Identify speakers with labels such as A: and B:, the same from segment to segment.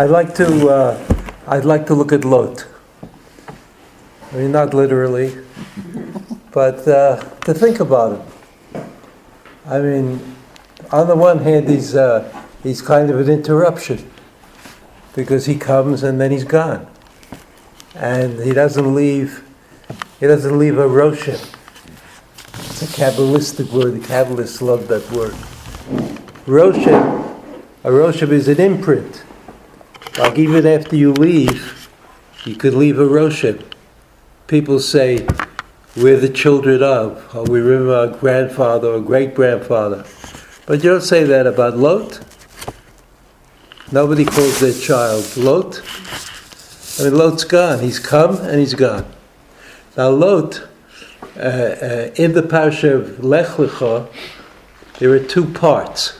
A: I'd like to, uh, I'd like to look at Lot. I mean, not literally, but uh, to think about it. I mean, on the one hand, he's, uh, he's kind of an interruption because he comes and then he's gone. And he doesn't leave, he doesn't leave a roshem. It's a Kabbalistic word. The Kabbalists love that word. Roshem, a roshem is an imprint. Like even after you leave, you could leave a roshem people say, we're the children of, or we remember our grandfather or great grandfather. But you don't say that about Lot. Nobody calls their child Lot. I mean, Lot's gone. He's come and he's gone. Now, Lot, uh, uh, in the parsha of Lech Lecha, there are two parts.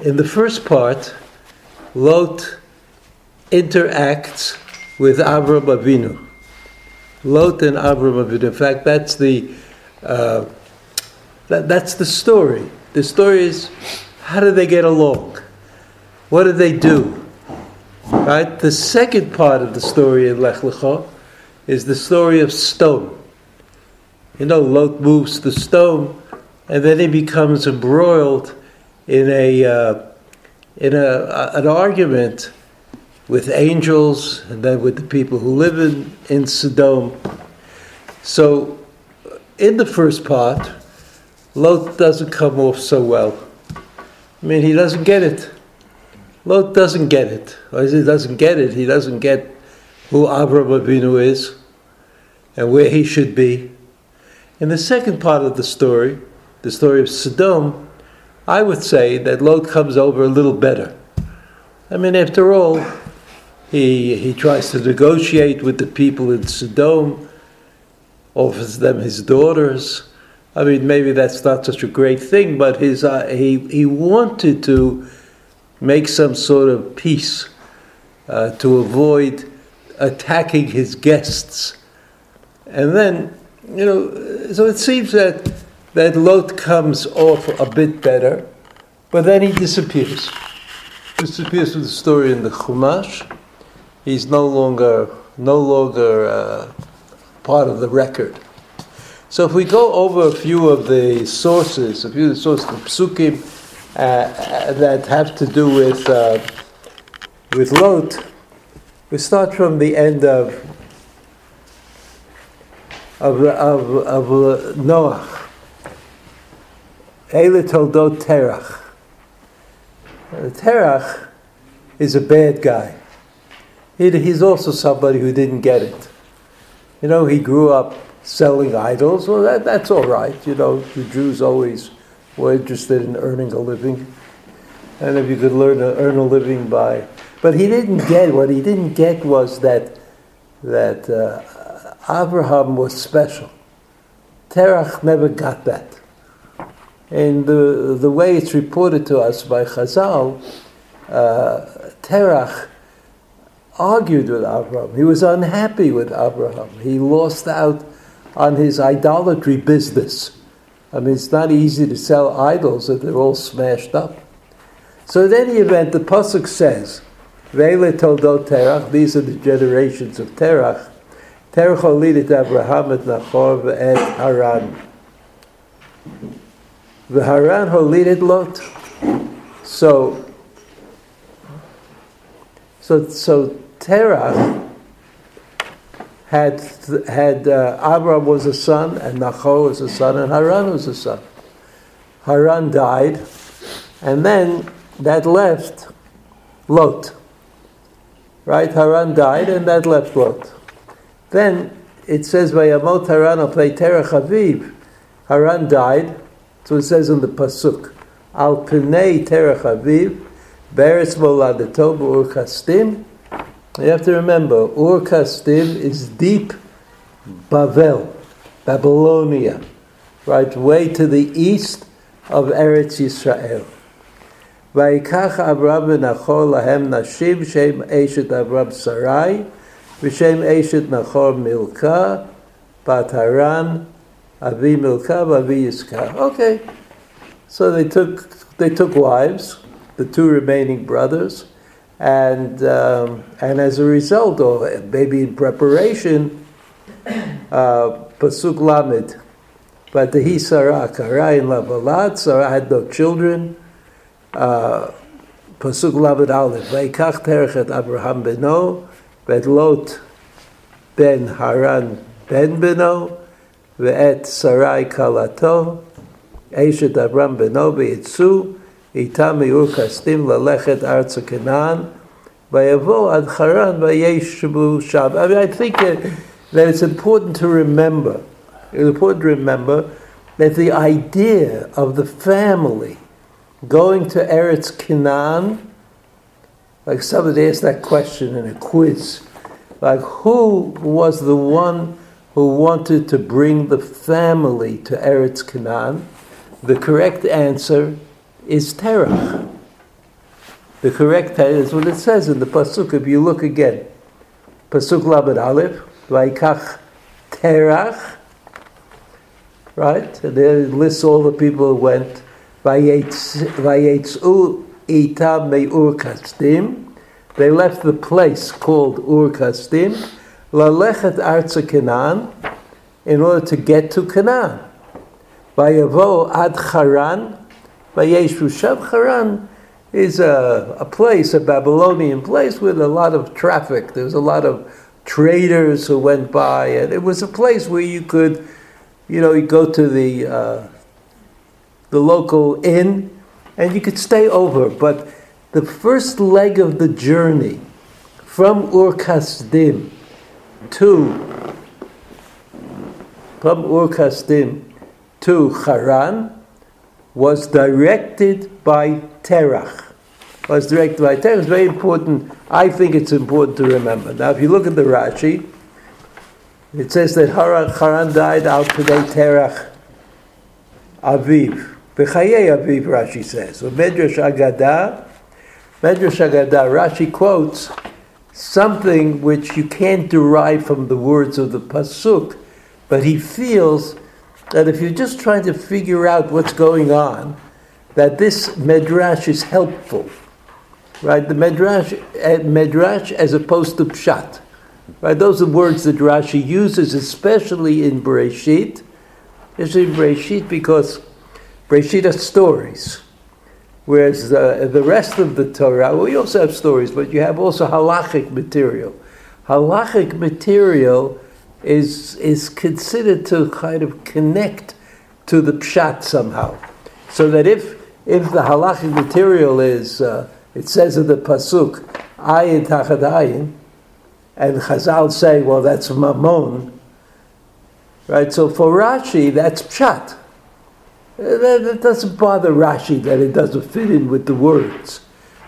A: In the first part, Lot interacts with Avram Avinu. Lot and Avram Avinu. In fact, that's the uh, that, that's the story. The story is how do they get along? What do they do? Right. The second part of the story in Lech Lecha is the story of stone. You know, Lot moves the stone, and then he becomes embroiled in a uh, in a, an argument with angels and then with the people who live in, in Sodom. So, in the first part, Lot doesn't come off so well. I mean, he doesn't get it. Lot doesn't get it. Or he doesn't get it, he doesn't get who Abraham Avinu is and where he should be. In the second part of the story, the story of Sodom, I would say that Lot comes over a little better. I mean, after all, he, he tries to negotiate with the people in Sodom, offers them his daughters. I mean, maybe that's not such a great thing, but his, uh, he, he wanted to make some sort of peace uh, to avoid attacking his guests. And then, you know, so it seems that, that Lot comes off a bit better, but then he disappears. Disappears with the story in the Chumash he's no longer no longer uh, part of the record. So if we go over a few of the sources, a few of the sources of psukim uh, uh, that have to do with uh, with Lot, we start from the end of of of, of Noah. Eile toldot Terach. Terach is a bad guy he's also somebody who didn't get it. You know, he grew up selling idols. Well, that, that's all right. You know, the Jews always were interested in earning a living. And if you could learn to earn a living by. But he didn't get, what he didn't get was that, that uh, Abraham was special. Terach never got that. And the, the way it's reported to us by Chazal, uh, Terach argued with Abraham. He was unhappy with Abraham. He lost out on his idolatry business. I mean, it's not easy to sell idols if they're all smashed up. So, in any event, the Pasuk says, Vele toldot Terach, these are the generations of Terach. Terach holidit Abraham et Nachor et Haran. The Haran holidit Lot. So, so, so Terah had had uh, Abram was a son, and Nachor was a son, and Haran was a son. Haran died, and then that left Lot. Right, Haran died, and that left Lot. Then it says, "Vayamot Haran play Terach Aviv." Haran died, so it says in the pasuk, "Al Pnei Terach Aviv, Beres Moladeto Chastim." You have to remember, Ur Kasdim is deep Bavel, Babylonia, right way to the east of Eretz Yisrael. ויקח אברהם ונחור להם נשים שם אשת אברהם Sarai ושם אשת נחור Milka בת הרן אבי מילכה ואבי Okay. So they took, they took wives, the two remaining brothers, and, um, and as a result, or maybe in preparation, uh, Pasuk Lamed, but he Sarah Kara in Lavalad, Sarah had no children. Uh, Pasuk Lamed Aleph, Vaikach Terchet Abraham Beno, Bet Lot Ben Haran Ben Beno, Ve'et Sarai Kalato, Eshet Abraham Beno Be'itzu, איתם מאור כסדים ללכת ארצה כנען, ויבוא עד חרן וישבו שם. I mean, I think that, that it's important to remember, it's important to remember that the idea of the family going to Eretz Canaan, like somebody asked that question in a quiz, like who was the one who wanted to bring the family to Eretz Canaan? The correct answer is Terach. The correct answer is what it says in the Pasuk. If you look again, Pasuk Lamed Aleph, Vaikach Terach, right? And there it lists all the people who went, Vayetzu Itam Me'ur Kasdim. They left the place called Ur Kasdim, Lalechet Arza Canaan, in order to get to Canaan. Vayavo Ad Haran, Vayeshu Sham Haran is a, a place, a Babylonian place with a lot of traffic. There was a lot of traders who went by, and it was a place where you could, you know, you go to the uh, the local inn, and you could stay over. But the first leg of the journey from Ur Kasdim to from Ur Kasdim to Haran was directed by Terach. Was directed by Terach. It's very important. I think it's important to remember. Now, if you look at the Rashi, it says that Haran, died out today Terach Aviv. B'chayei Aviv, Rashi says. So Medrash Agadah, Medrash Agadah, Rashi quotes something which you can't derive from the words of the Pasuk, but he feels that if you're just trying to figure out what's going on, that this medrash is helpful, right? The medrash, uh, medrash as opposed to pshat, right? Those are words that Rashi uses, especially in Bereshit, especially in Bereshit because Bereshit are stories, whereas the, the rest of the Torah, well, you also have stories, but you have also halachic material. Halachic material is, is considered to kind of connect to the pshat somehow. So that if, if the halachic material is, uh, it says in the pasuk, ayin tachad ayin, and Chazal say, well, that's mammon, right? So for Rashi, that's pshat. Uh, that, that doesn't bother Rashi that it doesn't fit in with the words,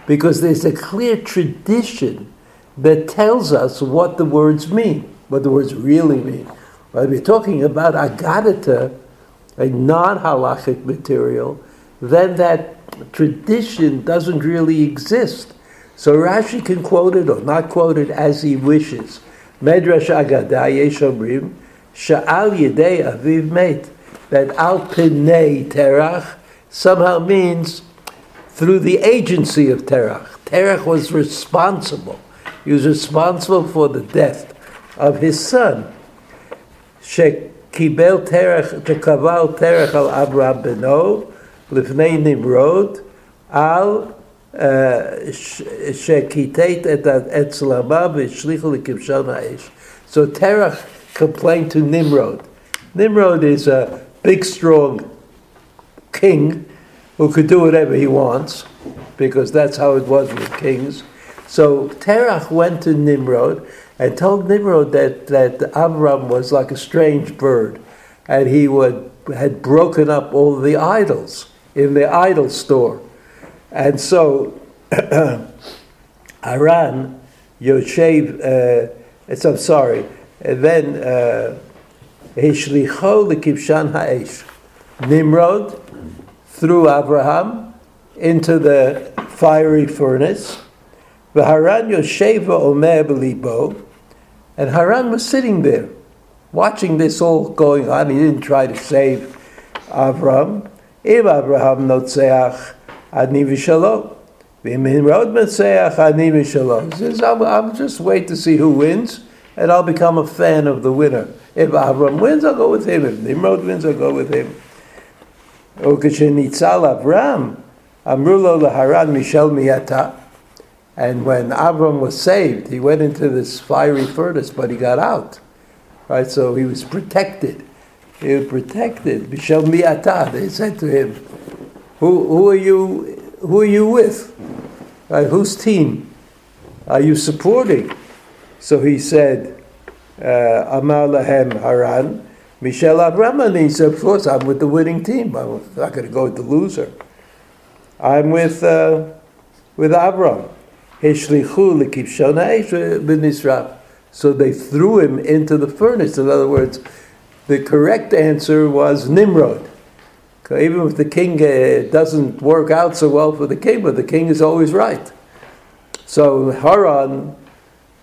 A: because there's a clear tradition that tells us what the words mean what the words really mean. But we're talking about agadata, a non-halachic material, then that tradition doesn't really exist. So Rashi can quote it or not quote it as he wishes. Medrash Agadah Yeshomrim Sha'al Yedei Aviv Meit that Al Pinei Terach somehow means through the agency of Terach. Terach was responsible. He was responsible for the death of his son. שקיבל טרח, שקבל טרח על אברהם בנו לפני נמרוד, על שכיתת את הצלמה והשליכו לכבשן האש. So Terach complained to Nimrod. Nimrod is a big, strong king who could do whatever he wants, because that's how it was with kings. So Terach went to Nimrod and told Nimrod that, that Avram was like a strange bird, and he would, had broken up all the idols in the idol store. And so Aran, Yoshev, uh, I'm sorry, and then uh, Hishlicho lekibshan ha'esh. Nimrod threw Abraham into the fiery furnace. V'haran Yosheva omer belibo, and Haran was sitting there, watching this all going on. He didn't try to save Avram. If Abraham notzeach adni v'shalom, v'im rod notzeach ani v'shalom. He says, I'll I'm just wait to see who wins, and I'll become a fan of the winner. If Avram wins, I'll go with him. If Nimrod wins, I'll go with him. Okashenitzal Avram, amrulo laharan mishel miyata. And when Avram was saved, he went into this fiery furnace, but he got out. Right, so he was protected. He was protected. Mishel miata. They said to him, "Who, who are you? Who are you with? Right, whose team are you supporting?" So he said, uh, "Amar lahem Haran." Michel Avram, and he said, "Of course, I'm with the winning team. I'm not going to go with the loser. I'm with uh, with Avram." So they threw him into the furnace. In other words, the correct answer was Nimrod. Even if the king uh, doesn't work out so well for the king, but the king is always right. So Haran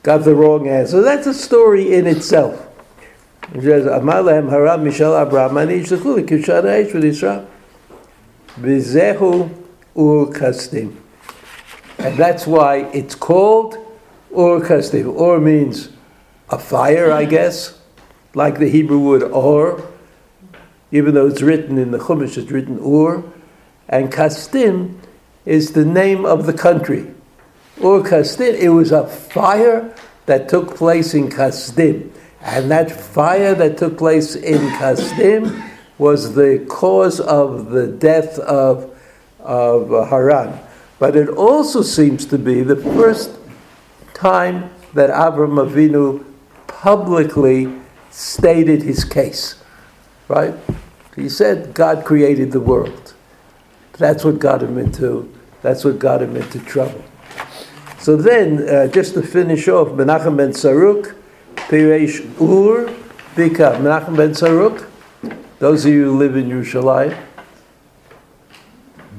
A: got the wrong answer. That's a story in itself. Haran And that's why it's called Ur Kasdim. Ur means a fire, I guess, like the Hebrew word Or, even though it's written in the Chumash, it's written Ur. And Kasdim is the name of the country. Ur Kasdim, it was a fire that took place in Kasdim. And that fire that took place in Kasdim was the cause of the death of, of Haran. But it also seems to be the first time that Avram Avinu publicly stated his case. Right? He said God created the world. That's what got him into. That's what got him into trouble. So then, uh, just to finish off, Menachem ben Saruk, Piresh Ur, Bika. Menachem ben Saruk. Those of you who live in Yerushalayim,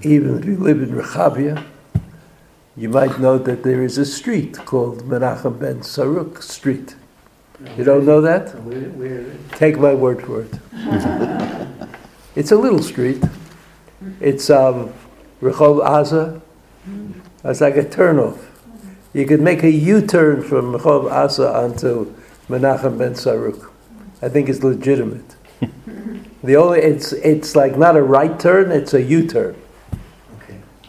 A: even if you live in Rechavia, you might know that there is a street called Menachem ben Saruk Street. You don't know that?
B: Where, where is it?
A: Take my word for it. it's a little street. It's um, Rehov Aza. It's like a turnoff. You could make a U-turn from Rehov Aza onto Menachem ben Saruk. I think it's legitimate. the only it's it's like not a right turn; it's a U-turn.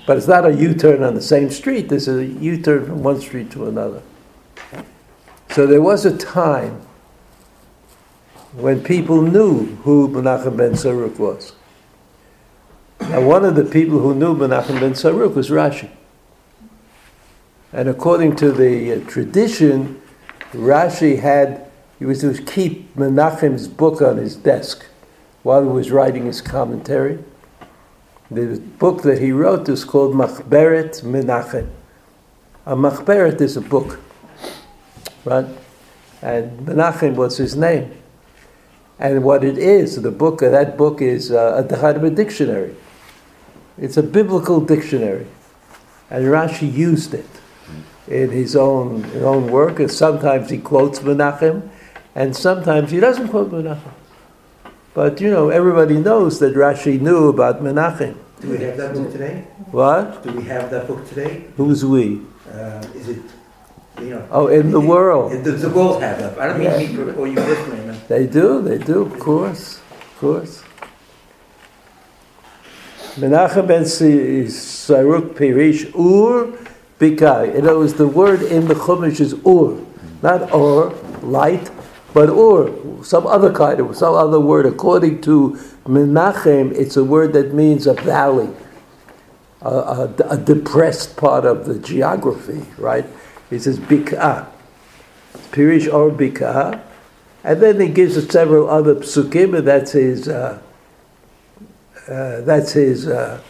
A: But it's not a U turn on the same street, this is a U turn from one street to another. So there was a time when people knew who Menachem ben Saruk was. Now, one of the people who knew Menachem ben Saruk was Rashi. And according to the uh, tradition, Rashi had, he was to keep Menachem's book on his desk while he was writing his commentary. The book that he wrote is called Machberet Menachem. A Machberet is a book, right? And Menachem was his name. And what it is, the book, that book is uh, a, dictionary. It's a biblical dictionary. And Rashi used it in his own, his own work. And sometimes he quotes Menachem, and sometimes he doesn't quote Menachem. But you know, everybody knows that Rashi knew about Menachem.
B: Do we have that book today?
A: What?
B: Do we have that book today?
A: Who's we?
B: Uh, is it, you know?
A: Oh, in the world.
B: The, the world have that. I don't mean me or you personally. man.
A: They do, they do, of course, of course. Menachem ben Saruk Pirish Ur Bikai. In other words, the word in the Chumash is Ur, not Or, light, but or some other kind of, some other word. According to Menachem, it's a word that means a valley, a, a, a depressed part of the geography, right? He says bika, Pirish Or Bik'ah. And then he gives us several other psukim, and that's his. Uh, uh, that's his. Uh,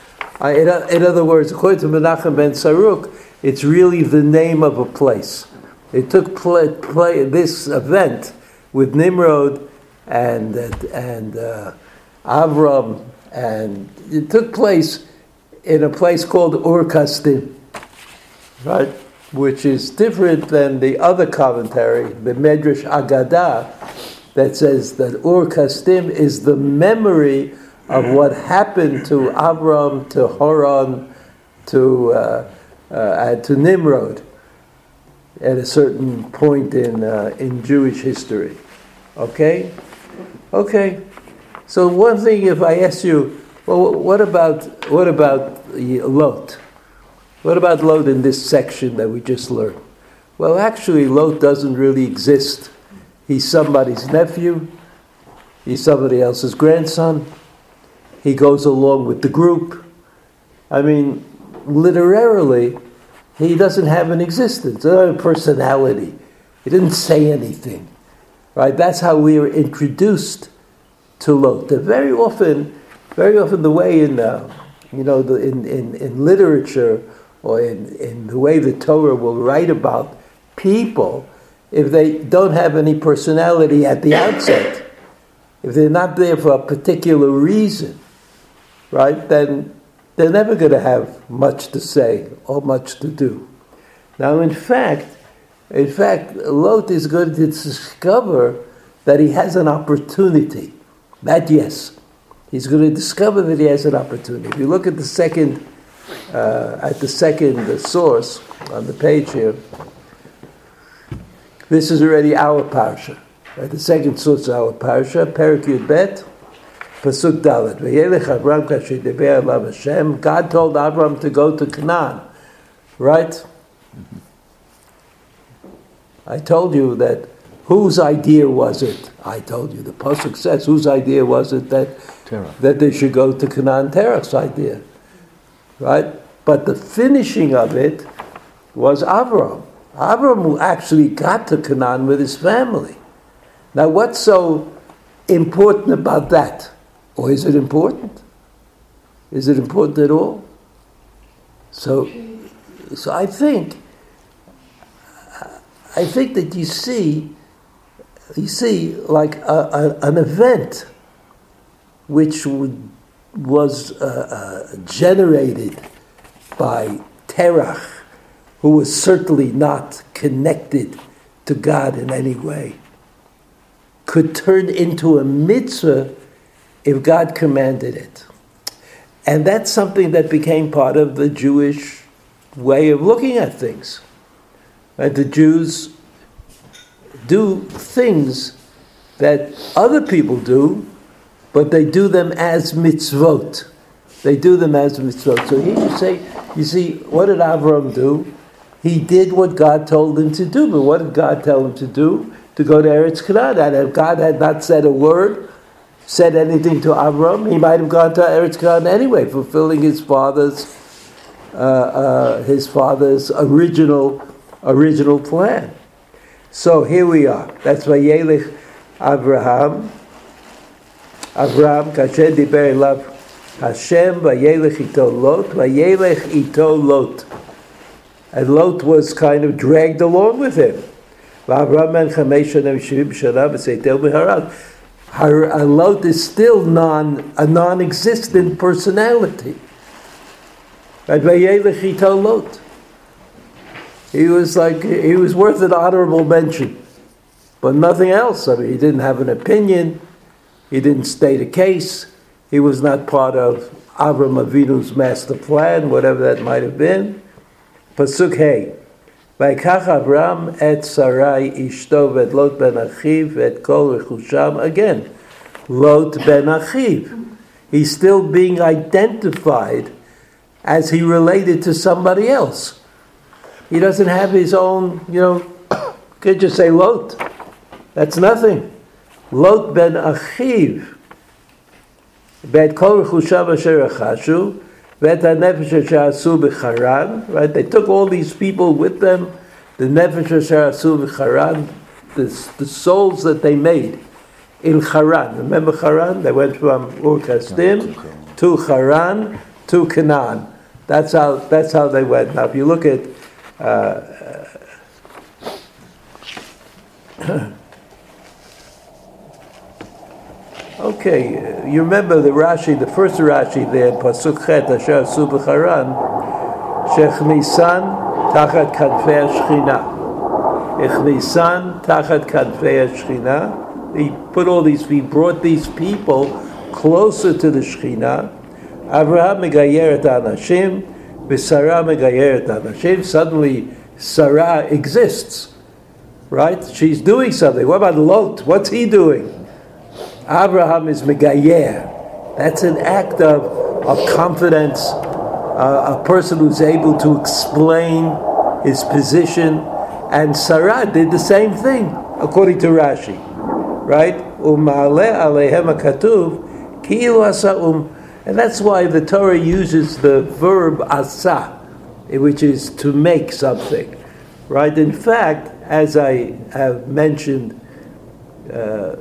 A: in, in, other words, according to Menachem ben Saruk, it's really the name of a place. It took play, play this event with Nimrod and and uh, Avram, and it took place in a place called Ur Kasdim, right? Which is different than the other commentary, the Medrash Agadah, that says that Ur Kasdim is the memory of what happened to Avram, to Horon, to uh, uh, to Nimrod at a certain point in, uh, in Jewish history. Okay? Okay. So one thing, if I ask you, well, what about, what about Lot? What about Lot in this section that we just learned? Well, actually, Lot doesn't really exist. He's somebody's nephew. He's somebody else's grandson. He goes along with the group. I mean, literally, he doesn't have an existence, a personality. He didn't say anything. Right? That's how we are introduced to Lot. very often, very often the way in, uh, you know, the, in, in, in literature or in, in the way the Torah will write about people, if they don't have any personality at the outset, if they're not there for a particular reason, right, then they're never going to have much to say or much to do. Now, in fact, in fact, Lot is going to discover that he has an opportunity. That yes, he's going to discover that he has an opportunity. If you look at the second, uh, at the second source on the page here, this is already our parsha. Right? The second source of our parsha, Perik Yud Bet, Pasuk Dalet. God told Avram to go to Canaan, right? I told you that whose idea was it? I told you. The pasuk says whose idea was it that that they should go to Canaan? Terach's idea, right? But the finishing of it was Avram. Avram who actually got to Canaan with his family. Now, what's so important about that? Or is it important? Is it important at all? So, so I think, I think that you see, you see, like a, a, an event which would, was uh, uh, generated by Terach, who was certainly not connected to God in any way, could turn into a mitzvah if God commanded it. And that's something that became part of the Jewish way of looking at things. Right? The Jews do things that other people do, but they do them as mitzvot. They do them as mitzvot. So here you say, you see, what did Avram do? He did what God told him to do. But what did God tell him to do? To go to Eretz Canaan. And if God had not said a word, said anything to Avram, he might have gone to Eretz Canaan anyway, fulfilling his father's uh, uh, his father's original original plan. So here we are. That's Vayelech Abraham. Abraham, kasher diber elav Hashem, Vayelech ito Lot, Vayelech ito Lot. And Lot was kind of dragged along with him. Abraham and Shanim Shivim Shana B'Seitel Miharad her Lot is still non, a non existent personality. Right? Lot He was like, he was worth an honorable mention, but nothing else. I mean, he didn't have an opinion, he didn't state a case, he was not part of Avram Avinu's master plan, whatever that might have been. Pasuk Hey. ויקח אברהם את שרי אשתו ואת לוט בן אחיו ואת כל רכושם, again, Lot ben Achiv. He's still being identified as he related to somebody else. He doesn't have his own, you know, could just say Lot. That's nothing. Lot ben Achiv. Right? They took all these people with them, the nefesh asher asu b'charan, the, the souls that they made in Haran. Remember Haran? They went from Ur to Haran to Canaan. That's how, that's how they went. Now, if you look at uh, okay, you remember the Rashi, the first Rashi there, Pasuk Chet, Asher Asu B'Charan, Shechnisan Tachat Kanfei Shechina. Echnisan Tachat Kanfei Shechina. He put all these, he brought these people closer to the Shechina. Avraham Megayeret Anashim, v'Sarah megayeret Hashem. Suddenly, Sarah exists, right? She's doing something. What about Lot? What's he doing? Abraham is megayer. That's an act of, of confidence, uh, a person who's able to explain his position. And Sarah did the same thing, according to Rashi, right? Umale alehem katuv ki'ilu asa'um. And that's why the Torah uses the verb asa, which is to make something, right? In fact, as I have mentioned uh,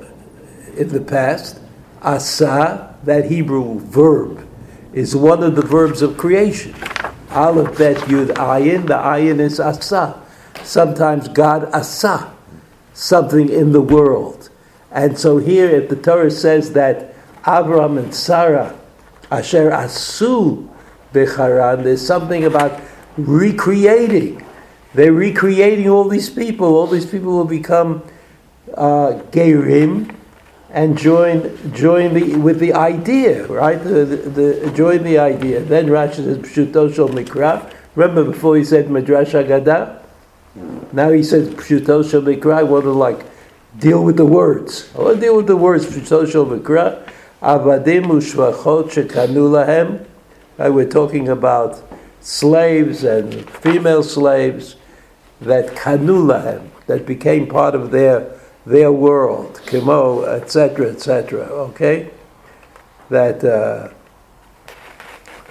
A: in the past, asa, that Hebrew verb, is one of the verbs of creation. Aleph, Bet, Yud, Ayin. The Ayin is asa. Sometimes God asa, something in the world. And so here, if the Torah says that Abraham and Sarah, Asher Asu Becharan, there's something about recreating. They're recreating all these people. All these people will become uh, Gerim and join join the with the idea, right? The, the, the join the idea. Then Rashi says Pshuto Shel Mikra. Remember before he said Midrash Haggadah? Now he says Pshuto Shel Mikra. I want to like deal with the words. I want to deal with the words Pshuto Shel Mikra. Avadim ushvachot shekanu lahem. We're talking about slaves and female slaves that kanu lahem, that became part of their their world, kimo, etc., etc. Okay, that uh,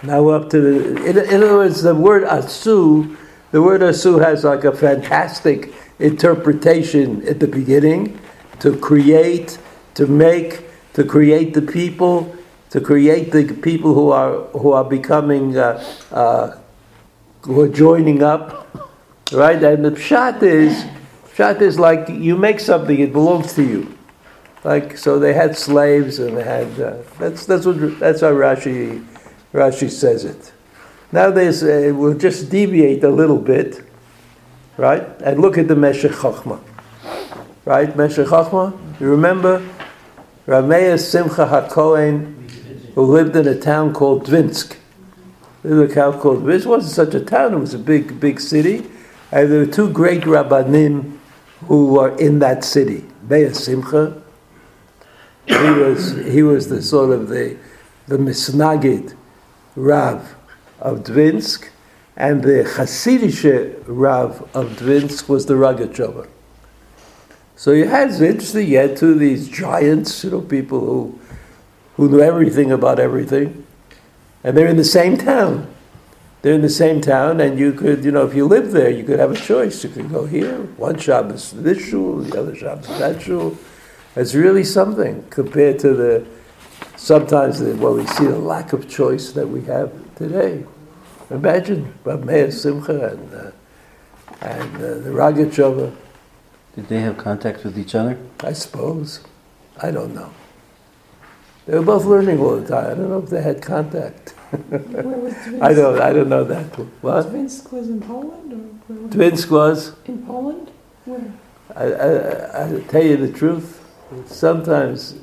A: now up to the. In, in other words, the word asu, the word asu has like a fantastic interpretation at the beginning, to create, to make, to create the people, to create the people who are who are becoming, uh, uh, who are joining up, right? And the pshat is Pshat is like you make something, it belongs to you. Like so, they had slaves and they had. Uh, that's that's what that's how Rashi Rashi says it. Now there's we'll just deviate a little bit, right? And look at the Meshech Chochma, right? Meshech Chochma. You remember Rameya Simcha HaKohen, who lived in a town called Dvinsk. Lived in a town called Dvinsk. It wasn't such a town; it was a big, big city. And there were two great rabbanim who were in that city. Be'er Simcha, he was, he was the sort of the, the Misnagid Rav of Dvinsk, and the Hasidische Rav of Dvinsk was the Rogatchover. So had, it's interesting, you had two of these giants, you know, people who, who knew everything about everything, and they're in the same town they're in the same town, and you could, you know, if you live there, you could have a choice. You could go here. One is this shul, the other is that shul. It's really something compared to the sometimes the, well, we see the lack of choice that we have today. Imagine Rab Meir Simcha and uh, and uh, the Rogatchover.
C: Did they have contact with each other?
A: I suppose. I don't know. They were both learning all the time. I don't know if they had contact. I don't. I don't know that. What?
D: Dvinsk was in Poland, or where was
A: Dvinsk was.
D: in Poland? Where?
A: I, I, I tell you the truth. Sometimes,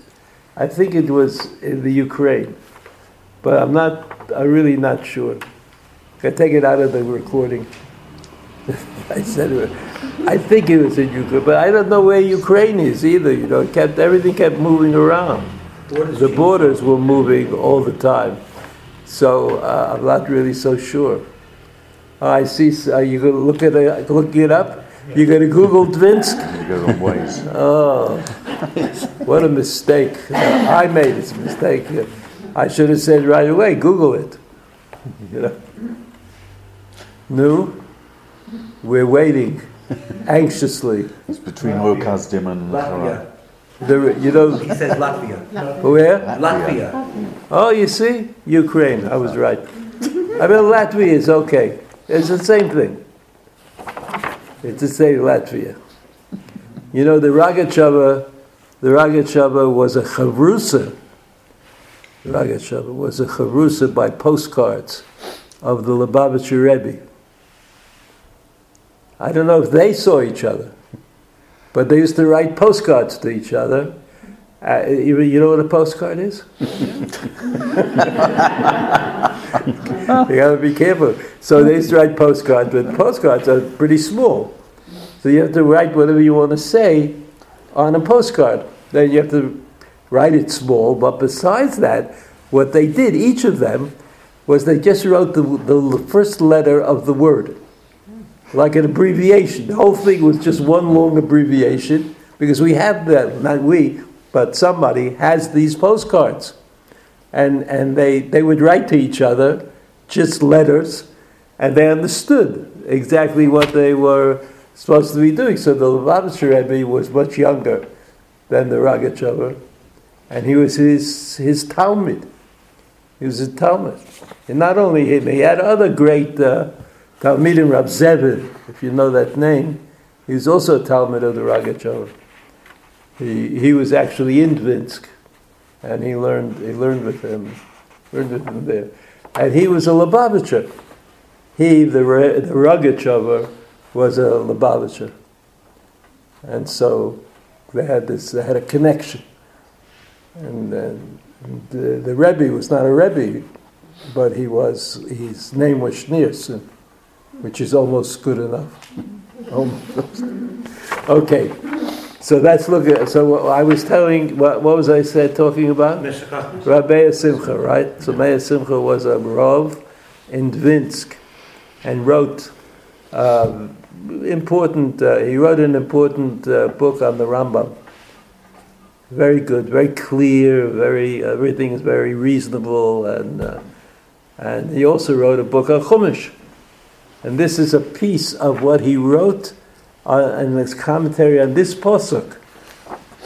A: I think it was in the Ukraine, but I'm not. I'm really not sure. I take it out of the recording. I said. I think it was in Ukraine, but I don't know where Ukraine is either. You know, it kept everything kept moving around.
B: Borders
A: The
B: change.
A: borders were moving all the time, so uh, I'm not really so sure. Oh, I see. Uh, you gonna look at it, look it up. You're gonna Google Dvinsk.
C: Because of ways.
A: Oh, what a mistake! Uh, I made this mistake. I should have said right away, Google it. You know. No, we're waiting anxiously.
E: It's between Okazdim and
B: Latvia.
A: The, you know
B: He says Latvia.
A: Oh, where?
B: Latvia.
A: Oh, you see, Ukraine. I was right. I mean, Latvia is okay. It's the same thing. It's the same Latvia. You know, the Ragachava, the Ragachava was a chavrusa. The Ragachava was a chavrusa by postcards of the Lubavitcher Rebbe. I don't know if they saw each other, but they used to write postcards to each other. Uh, you, you know what a postcard is? you gotta be careful. So they used to write postcards, but postcards are pretty small. So you have to write whatever you want to say on a postcard. Then you have to write it small, but besides that, what they did, each of them, was they just wrote the, the first letter of the word, like an abbreviation. The whole thing was just one long abbreviation, because we have that, not we, but somebody has these postcards. And, and they, they would write to each other just letters, and they understood exactly what they were supposed to be doing. So the Lubavitcher Rebbe was much younger than the Rogatchover, and he was his, his Talmud. He was a Talmud. And not only him, he had other great uh, Talmidim, Rab Zevin, if you know that name. He was also a Talmud of the Rogatchover. He, he was actually in Dvinsk, and he learned, he learned with him, learned with him there. And he was a Lubavitcher. He, the, the Rogatchover, was a Lubavitcher. And so they had this, they had a connection. And then the, the Rebbe was not a Rebbe, but he was, his name was Schneerson, which is almost good enough. Almost. Okay, so that's look at, so I was telling, what, what was I said talking about? Rabbi Simcha, right? So Meir Simcha was a Rav in Dvinsk and wrote um, important, uh, he wrote an important uh, book on the Rambam. Very good, very clear, very, everything is very reasonable and, uh, and he also wrote a book on Chumash. And this is a piece of what he wrote uh, in his commentary on this posuk.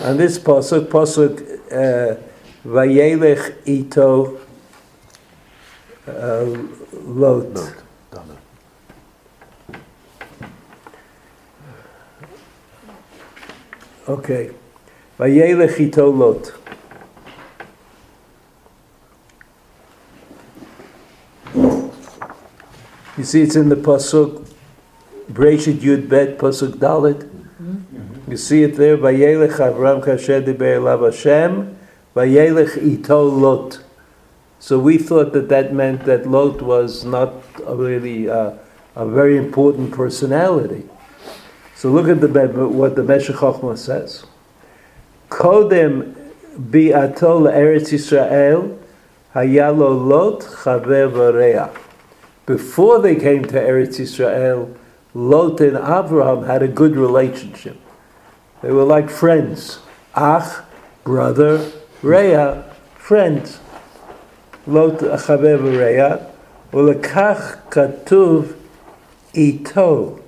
A: On this posuk, posuk uh, Vayelech ito uh, lot. Okay. Vayelech ito lot. You see, it's in the pasuk Breshit Yud Bet pasuk Dalit. You see it there. Vayelech Avram kasher diber elav Hashem. Vayelech ito lot. So we thought that that meant that Lot was not a really uh, a very important personality. So look at the what the Meshech Chochmah says. Kodem bi'atol Eretz Yisrael hayalo Lot chaver v'reach. Before they came to Eretz Israel, Lot and Abraham had a good relationship. They were like friends. Ach, brother, Rea, friends. Lot chaver v'reach. Ulekach katuv ito.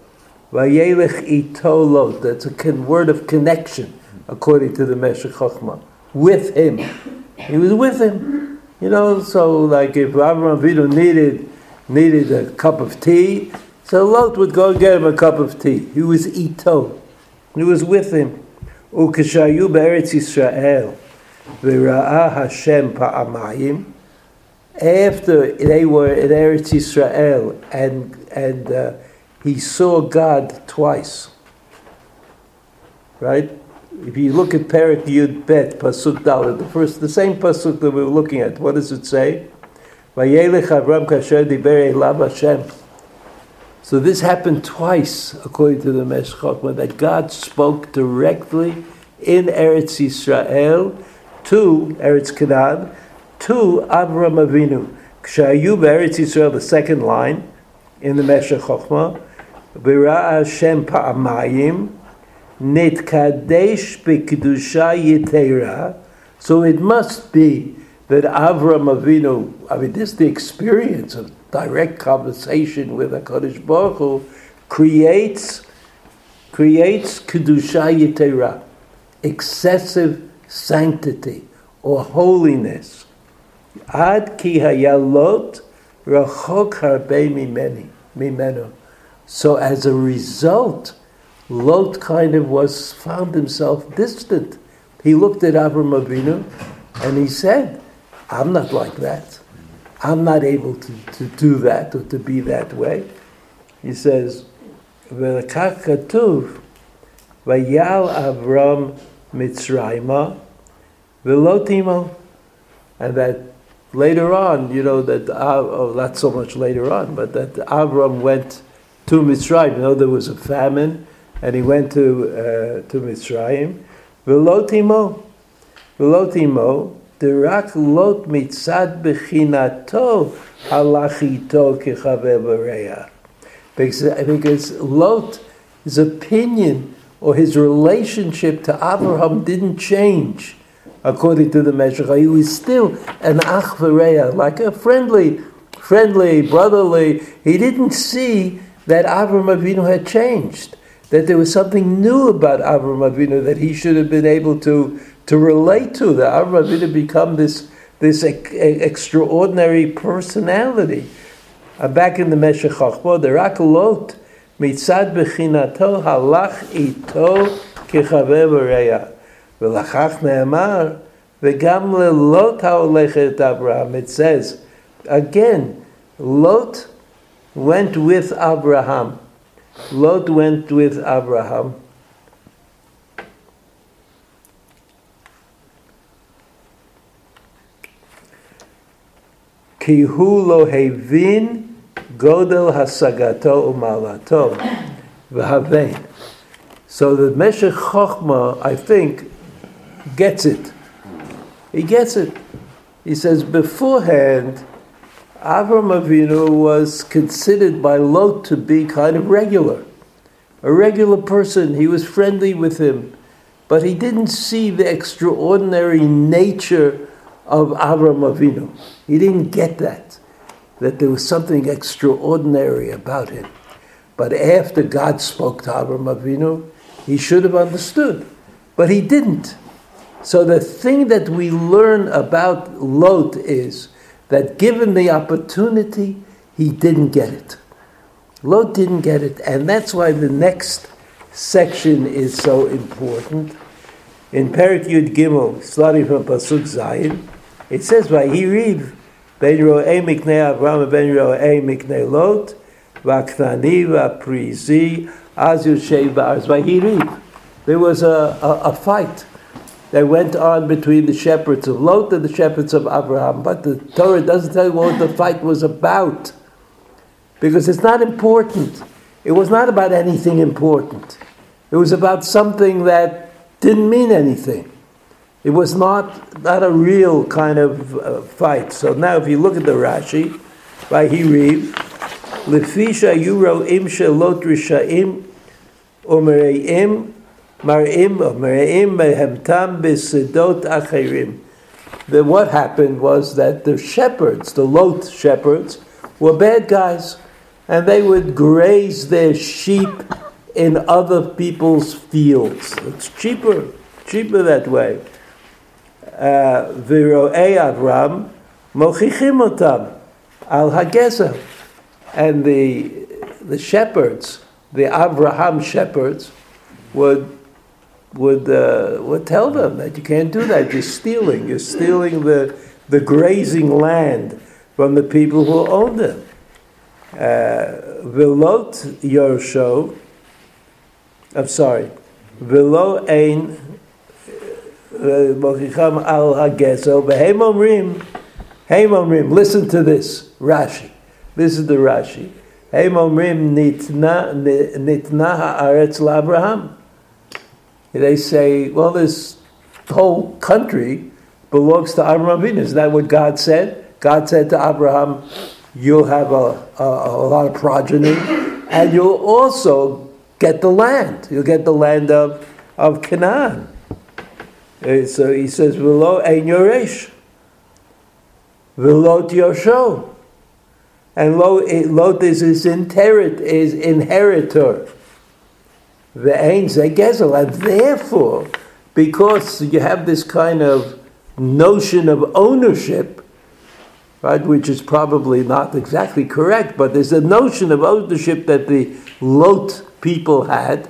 A: Vayelech ito lot. That's a word of connection, according to the Meshech Chochmah. With him. He was with him. You know, so like if Avraham Avinu needed, needed a cup of tea, so Lot would go get him a cup of tea. He was ito. He was with him. Be'eretz Yisrael. V'ra'ah Hashem pa'amayim. After they were in Eretz Yisrael and, and uh, he saw God twice. Right? If you look at Perik Yud Bet, Pasuk Dalet, the first, the same Pasuk that we were looking at, what does it say? So this happened twice, according to the Meshchot, that God spoke directly in Eretz Yisrael to Eretz Canaan, to Avram Avinu. Kshayu Eretz Yisrael, the second line in the Meshech Chochmah, V'ra Hashem pa'amayim, nitkadesh b'kedusha yitera. So it must be that Avram Avinu, I mean, this is the experience of direct conversation with HaKadosh Baruch Hu, creates, creates kedusha yitera, excessive sanctity or holiness. Ad ki hayalot rachok harbe mimeni, mimenu. So as a result, Lot kind of was found himself distant. He looked at Avram Avinu and he said, I'm not like that. I'm not able to, to do that or to be that way. He says, vayal Avram Mitzrayma, v'lotimo, and that later on, you know, that, uh, oh, not so much later on, but that Avram went to Mitzrayim. You know, there was a famine, and he went to, uh, to Mitzrayim. Velotimo, velotimo, דרק לוט מצד בחינתו הלך איתו כחבר ברע. Because Lot, his opinion or his relationship to Abraham didn't change according to the Meshech. He was still an Achvareya, like a friendly, friendly, brotherly. He didn't see that Abraham Avinu had changed, that there was something new about Abraham Avinu that he should have been able to to relate to, that Abraham Avinu become this, this ex- extraordinary personality. Uh, back in the Meshech Chochmah, the Rak Lot, מצד בחינתו הלך איתו כחבר ורע. ולכך נאמר, וגם ללוט ההולכת אברהם. It says, again, Lot went with Abraham. Lot went with Abraham. Ki hu lohevin godel hasagato umalato v'havein. So the Meshech Chochma, I think, gets it. He gets it. He says beforehand, Avram Avinu was considered by Lot to be kind of regular, a regular person. He was friendly with him, but he didn't see the extraordinary nature of Avram Avinu. He didn't get that, that there was something extraordinary about him. But after God spoke to Avram Avinu, he should have understood, but he didn't. So the thing that we learn about Lot is that given the opportunity, he didn't get it. Lot didn't get it, and that's why the next section is so important. In Perek Yud Gimel, starting from Pasuk Zayin, it says, "Vayiriv ben ro'ei miknei Avram ben ro'ei miknei Lot, v'aknani v'aprizi az yoshev ba'arz vayiriv." There was a, a, a fight that went on between the shepherds of Lot and the shepherds of Abraham. But the Torah doesn't tell you what the fight was about. Because it's not important. It was not about anything important. It was about something that didn't mean anything. It was not, not a real kind of uh, fight. So now if you look at the Rashi, by Hiriv, Lefisha Yuro Im Shelot Rishaim Umereim Marim Marim Mehemtam Besidot Acherim. Then what happened was that the shepherds, the Lot shepherds, were bad guys, and they would graze their sheep in other people's fields. It's cheaper, cheaper that way. Viroei Avram mochichim otam al hagezer, and the the shepherds, the Abraham shepherds, would would uh, would tell them that you can't do that. You're stealing. You're stealing the the grazing land from the people who own them. Vilot Yorsho. I'm sorry. Vilo ein mochicham al hagezo. V'hem omrim. Listen to this Rashi. This is the Rashi. Hem omrim nitna haaretz labraham. They say, well, this whole country belongs to Abraham Avinu. Is that what God said? God said to Abraham, you'll have a, a, a lot of progeny, and you'll also get the land. You'll get the land of, of Canaan. Uh, So he says, Velo ein yoresh. Velo yosho. And lo, Lot is his inherit, is inheritor. The ein gezel. And therefore, because you have this kind of notion of ownership, right, which is probably not exactly correct, but there's a notion of ownership that the Lot people had.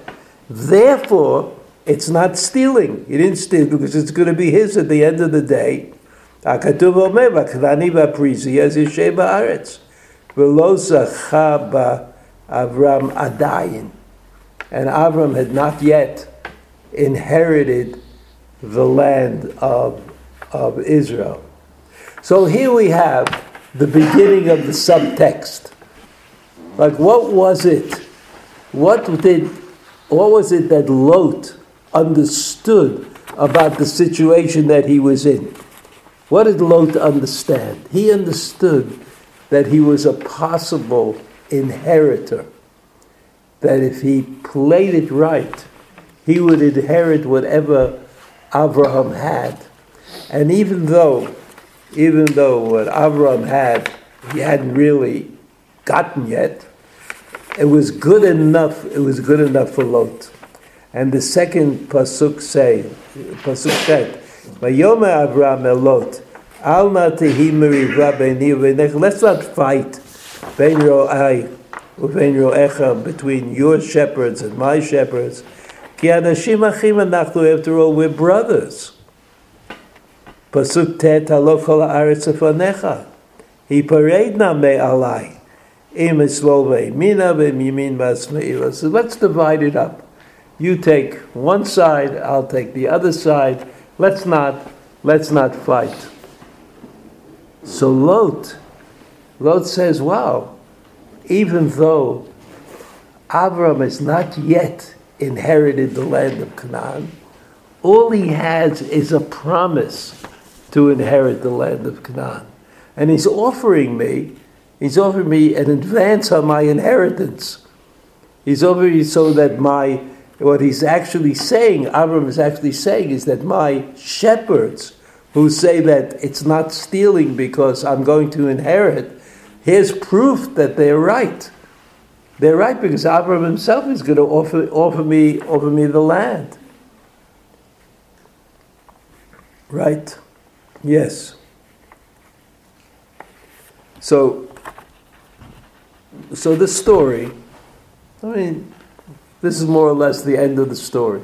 A: Therefore, it's not stealing. He didn't steal because it's going to be his at the end of the day. Avram Adayin. And Avram had not yet inherited the land of, of Israel. So here we have the beginning of the subtext. Like, what was it? What did, what was it that Lot understood about the situation that he was in? What did Lot understand? He understood that he was a possible inheritor. That if he played it right, he would inherit whatever Abraham had. And even though, even though what Abraham had, he hadn't really gotten yet, it was good enough, it was good enough for Lot. And the second pasuk say, pasuk said, "Vayomer Abraham el Lot, al na tehi merivah beini uvenecha." Let's not fight bein ro'ai uvein ro'echa between your shepherds and my shepherds. Ki anashim achim anachnu. After all, we're brothers. Pasuk tet halo kol haaretz afanecha. Hiparedna me alai. Im eslove mina v'mimin basmeila. So let's divide it up. You take one side, I'll take the other side. Let's not, let's not fight. So Lot, Lot says, wow, even though Avram has not yet inherited the land of Canaan, all he has is a promise to inherit the land of Canaan. And he's offering me, he's offering me an advance on my inheritance. He's offering me so that my what he's actually saying, Avram is actually saying, is that my shepherds who say that it's not stealing because I'm going to inherit, here's proof that they're right. They're right because Avram himself is going to offer, offer, me, offer me the land. Right? Yes. So, so the story, I mean, this is more or less the end of the story.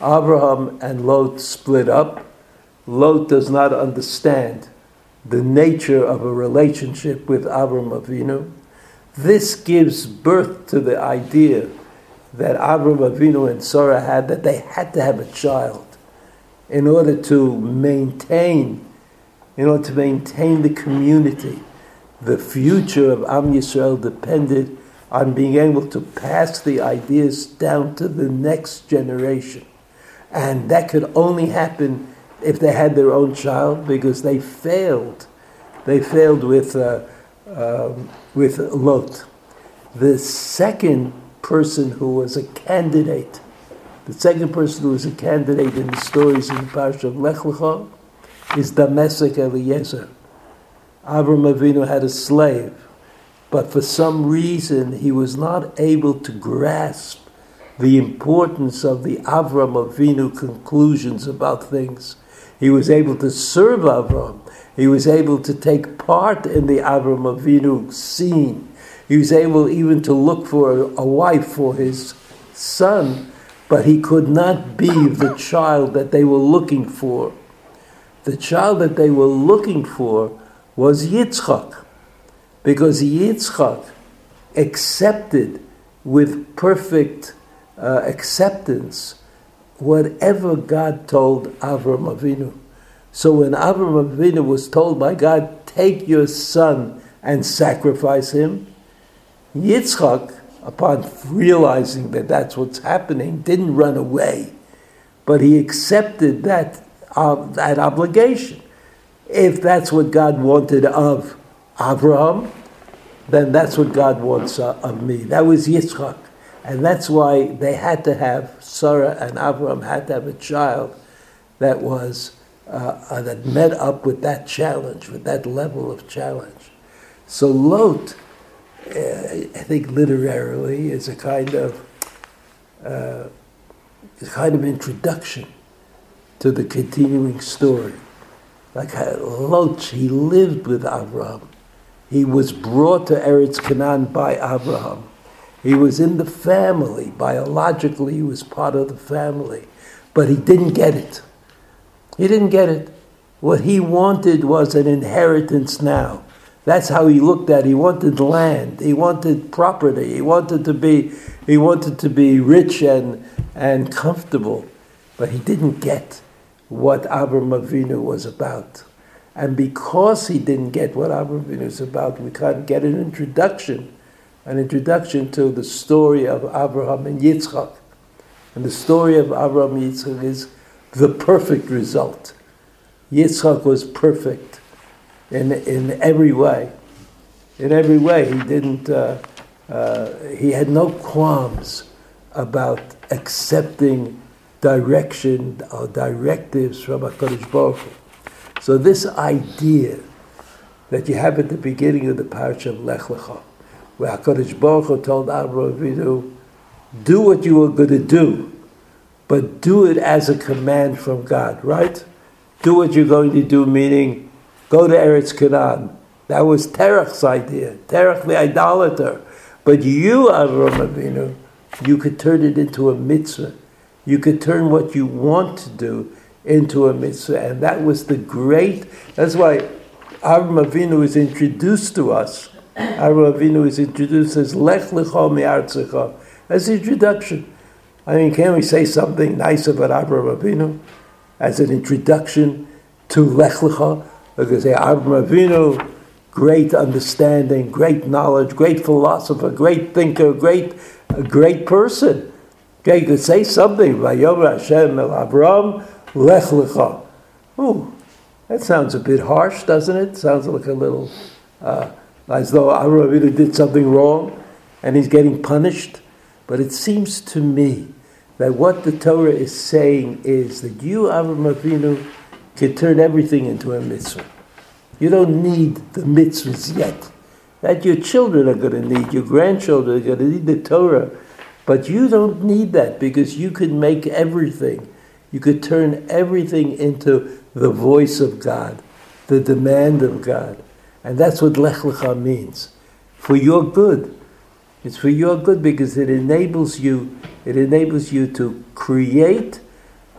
A: Abraham and Lot split up. Lot does not understand the nature of a relationship with Abraham Avinu. This gives birth to the idea that Abraham Avinu and Sarah had that they had to have a child in order to maintain, in order to maintain the community. The future of Am Yisrael depended on being able to pass the ideas down to the next generation. And that could only happen if they had their own child because they failed. They failed with, uh, um, with Lot. The second person who was a candidate, the second person who was a candidate in the stories in the parish of Lech Lecha is Damesek Eliezer. Avram Avinu had a slave but for some reason he was not able to grasp the importance of the Avram Avinu conclusions about things. He was able to serve Avram. He was able to take part in the Avram Avinu scene. He was able even to look for a wife for his son, but he could not be the child that they were looking for. The child that they were looking for was Yitzchak because Yitzchak accepted with perfect uh, acceptance whatever God told Avram Avinu. So when Avram Avinu was told by God, take your son and sacrifice him, Yitzchak, upon realizing that that's what's happening, didn't run away, but he accepted that, uh, that obligation. If that's what God wanted of Abraham, then that's what God wants uh, of me. That was Yitzchak. And that's why they had to have, Sarah and Abraham had to have a child that was, uh, uh, that met up with that challenge, with that level of challenge. So Lot, uh, I think literarily, is a kind of, uh, a kind of introduction to the continuing story. Like Lot, he lived with Abraham. He was brought to Eretz Canaan by Abraham. He was in the family. Biologically, he was part of the family. But he didn't get it. He didn't get it. What he wanted was an inheritance now. That's how he looked at it. He wanted land. He wanted property. He wanted to be, he wanted to be rich and, and comfortable. But he didn't get what Abraham Avinu was about. And because he didn't get what Avraham Avinu is about, we can't get an introduction, an introduction to the story of Abraham and Yitzchak. And the story of Abraham and Yitzchak is the perfect result. Yitzchak was perfect in, in every way. In every way, he didn't. Uh, uh, he had no qualms about accepting direction or directives from HaKadosh Baruch Hu. So this idea that you have at the beginning of the parasha of Lech Lecha, where HaKadosh Baruch Hu told Avraham Avinu, do what you are going to do, but do it as a command from God, right? Do what you're going to do, meaning go to Eretz Canaan. That was Terach's idea, Terach the idolater. But you, Avraham Avinu, you could turn it into a mitzvah. You could turn what you want to do into a mitzvah. And that was the great, that's why Avraham Avinu is introduced to us. Avraham Avinu is introduced as Lech Lecha Mi'artzecha. As introduction. I mean, can we say something nice about Avraham Avinu as an introduction to Lech Lecha? Because say Avraham Avinu, great understanding, great knowledge, great philosopher, great thinker, great, a great person. Okay, you could say something. Vayomer Hashem el Avram lech lecha. Ooh, that sounds a bit harsh, doesn't it? Sounds like a little, uh, as though Avram Avinu did something wrong and he's getting punished. But it seems to me that what the Torah is saying is that you, Avram Avinu, can turn everything into a mitzvah. You don't need the mitzvahs yet. That your children are going to need, your grandchildren are going to need the Torah. But you don't need that because you can make everything. You could turn everything into the voice of God, the demand of God. And that's what Lech Lecha means. For your good. It's for your good because it enables you, it enables you to create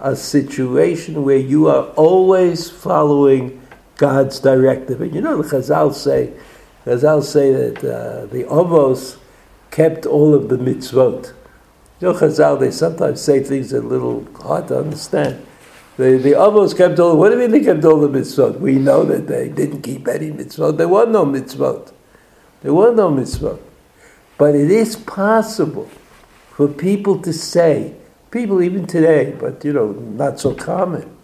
A: a situation where you are always following God's directive. And you know, the Chazal say, Chazal say that uh, the Avos kept all of the mitzvot. You know, Chazal, they sometimes say things that are a little hard to understand. The, the Avos kept all, what do you mean they kept all the mitzvot? We know that they didn't keep any mitzvot. There were no mitzvot. There were no mitzvot. But it is possible for people to say, people even today, but you know, not so common,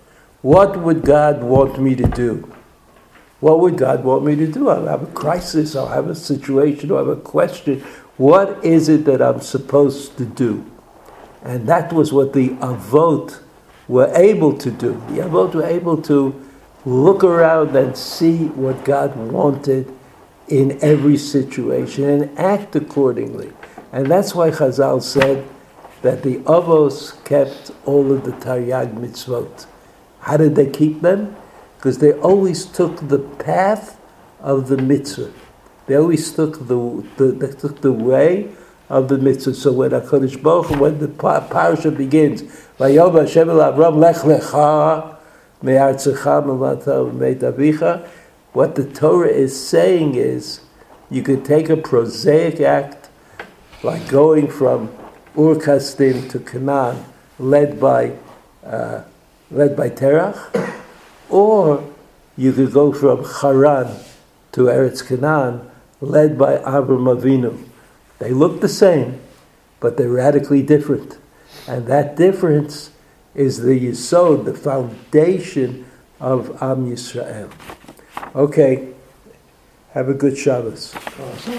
A: what would God want me to do? What would God want me to do? I'll have a crisis, I'll have a situation, I'll have a question. What is it that I'm supposed to do? And that was what the Avot were able to do. The Avot were able to look around and see what God wanted in every situation and act accordingly. And that's why Chazal said that the Avos kept all of the Taryag mitzvot. How did they keep them? Because they always took the path of the mitzvah. They always took the, the they took the way of the mitzvah. So when Hakadosh Baruch Hu, when the parasha begins, Vayom Hashem el Avram lech lecha me'artzecha avicha, what the Torah is saying is, you could take a prosaic act, like going from Ur Kasdim to Canaan, led by uh, led by Terach, or you could go from Haran to Eretz Canaan, led by Avram Avinu. They look the same, but they're radically different. And that difference is the yisod, the foundation of Am Yisrael. Okay, have a good Shabbos.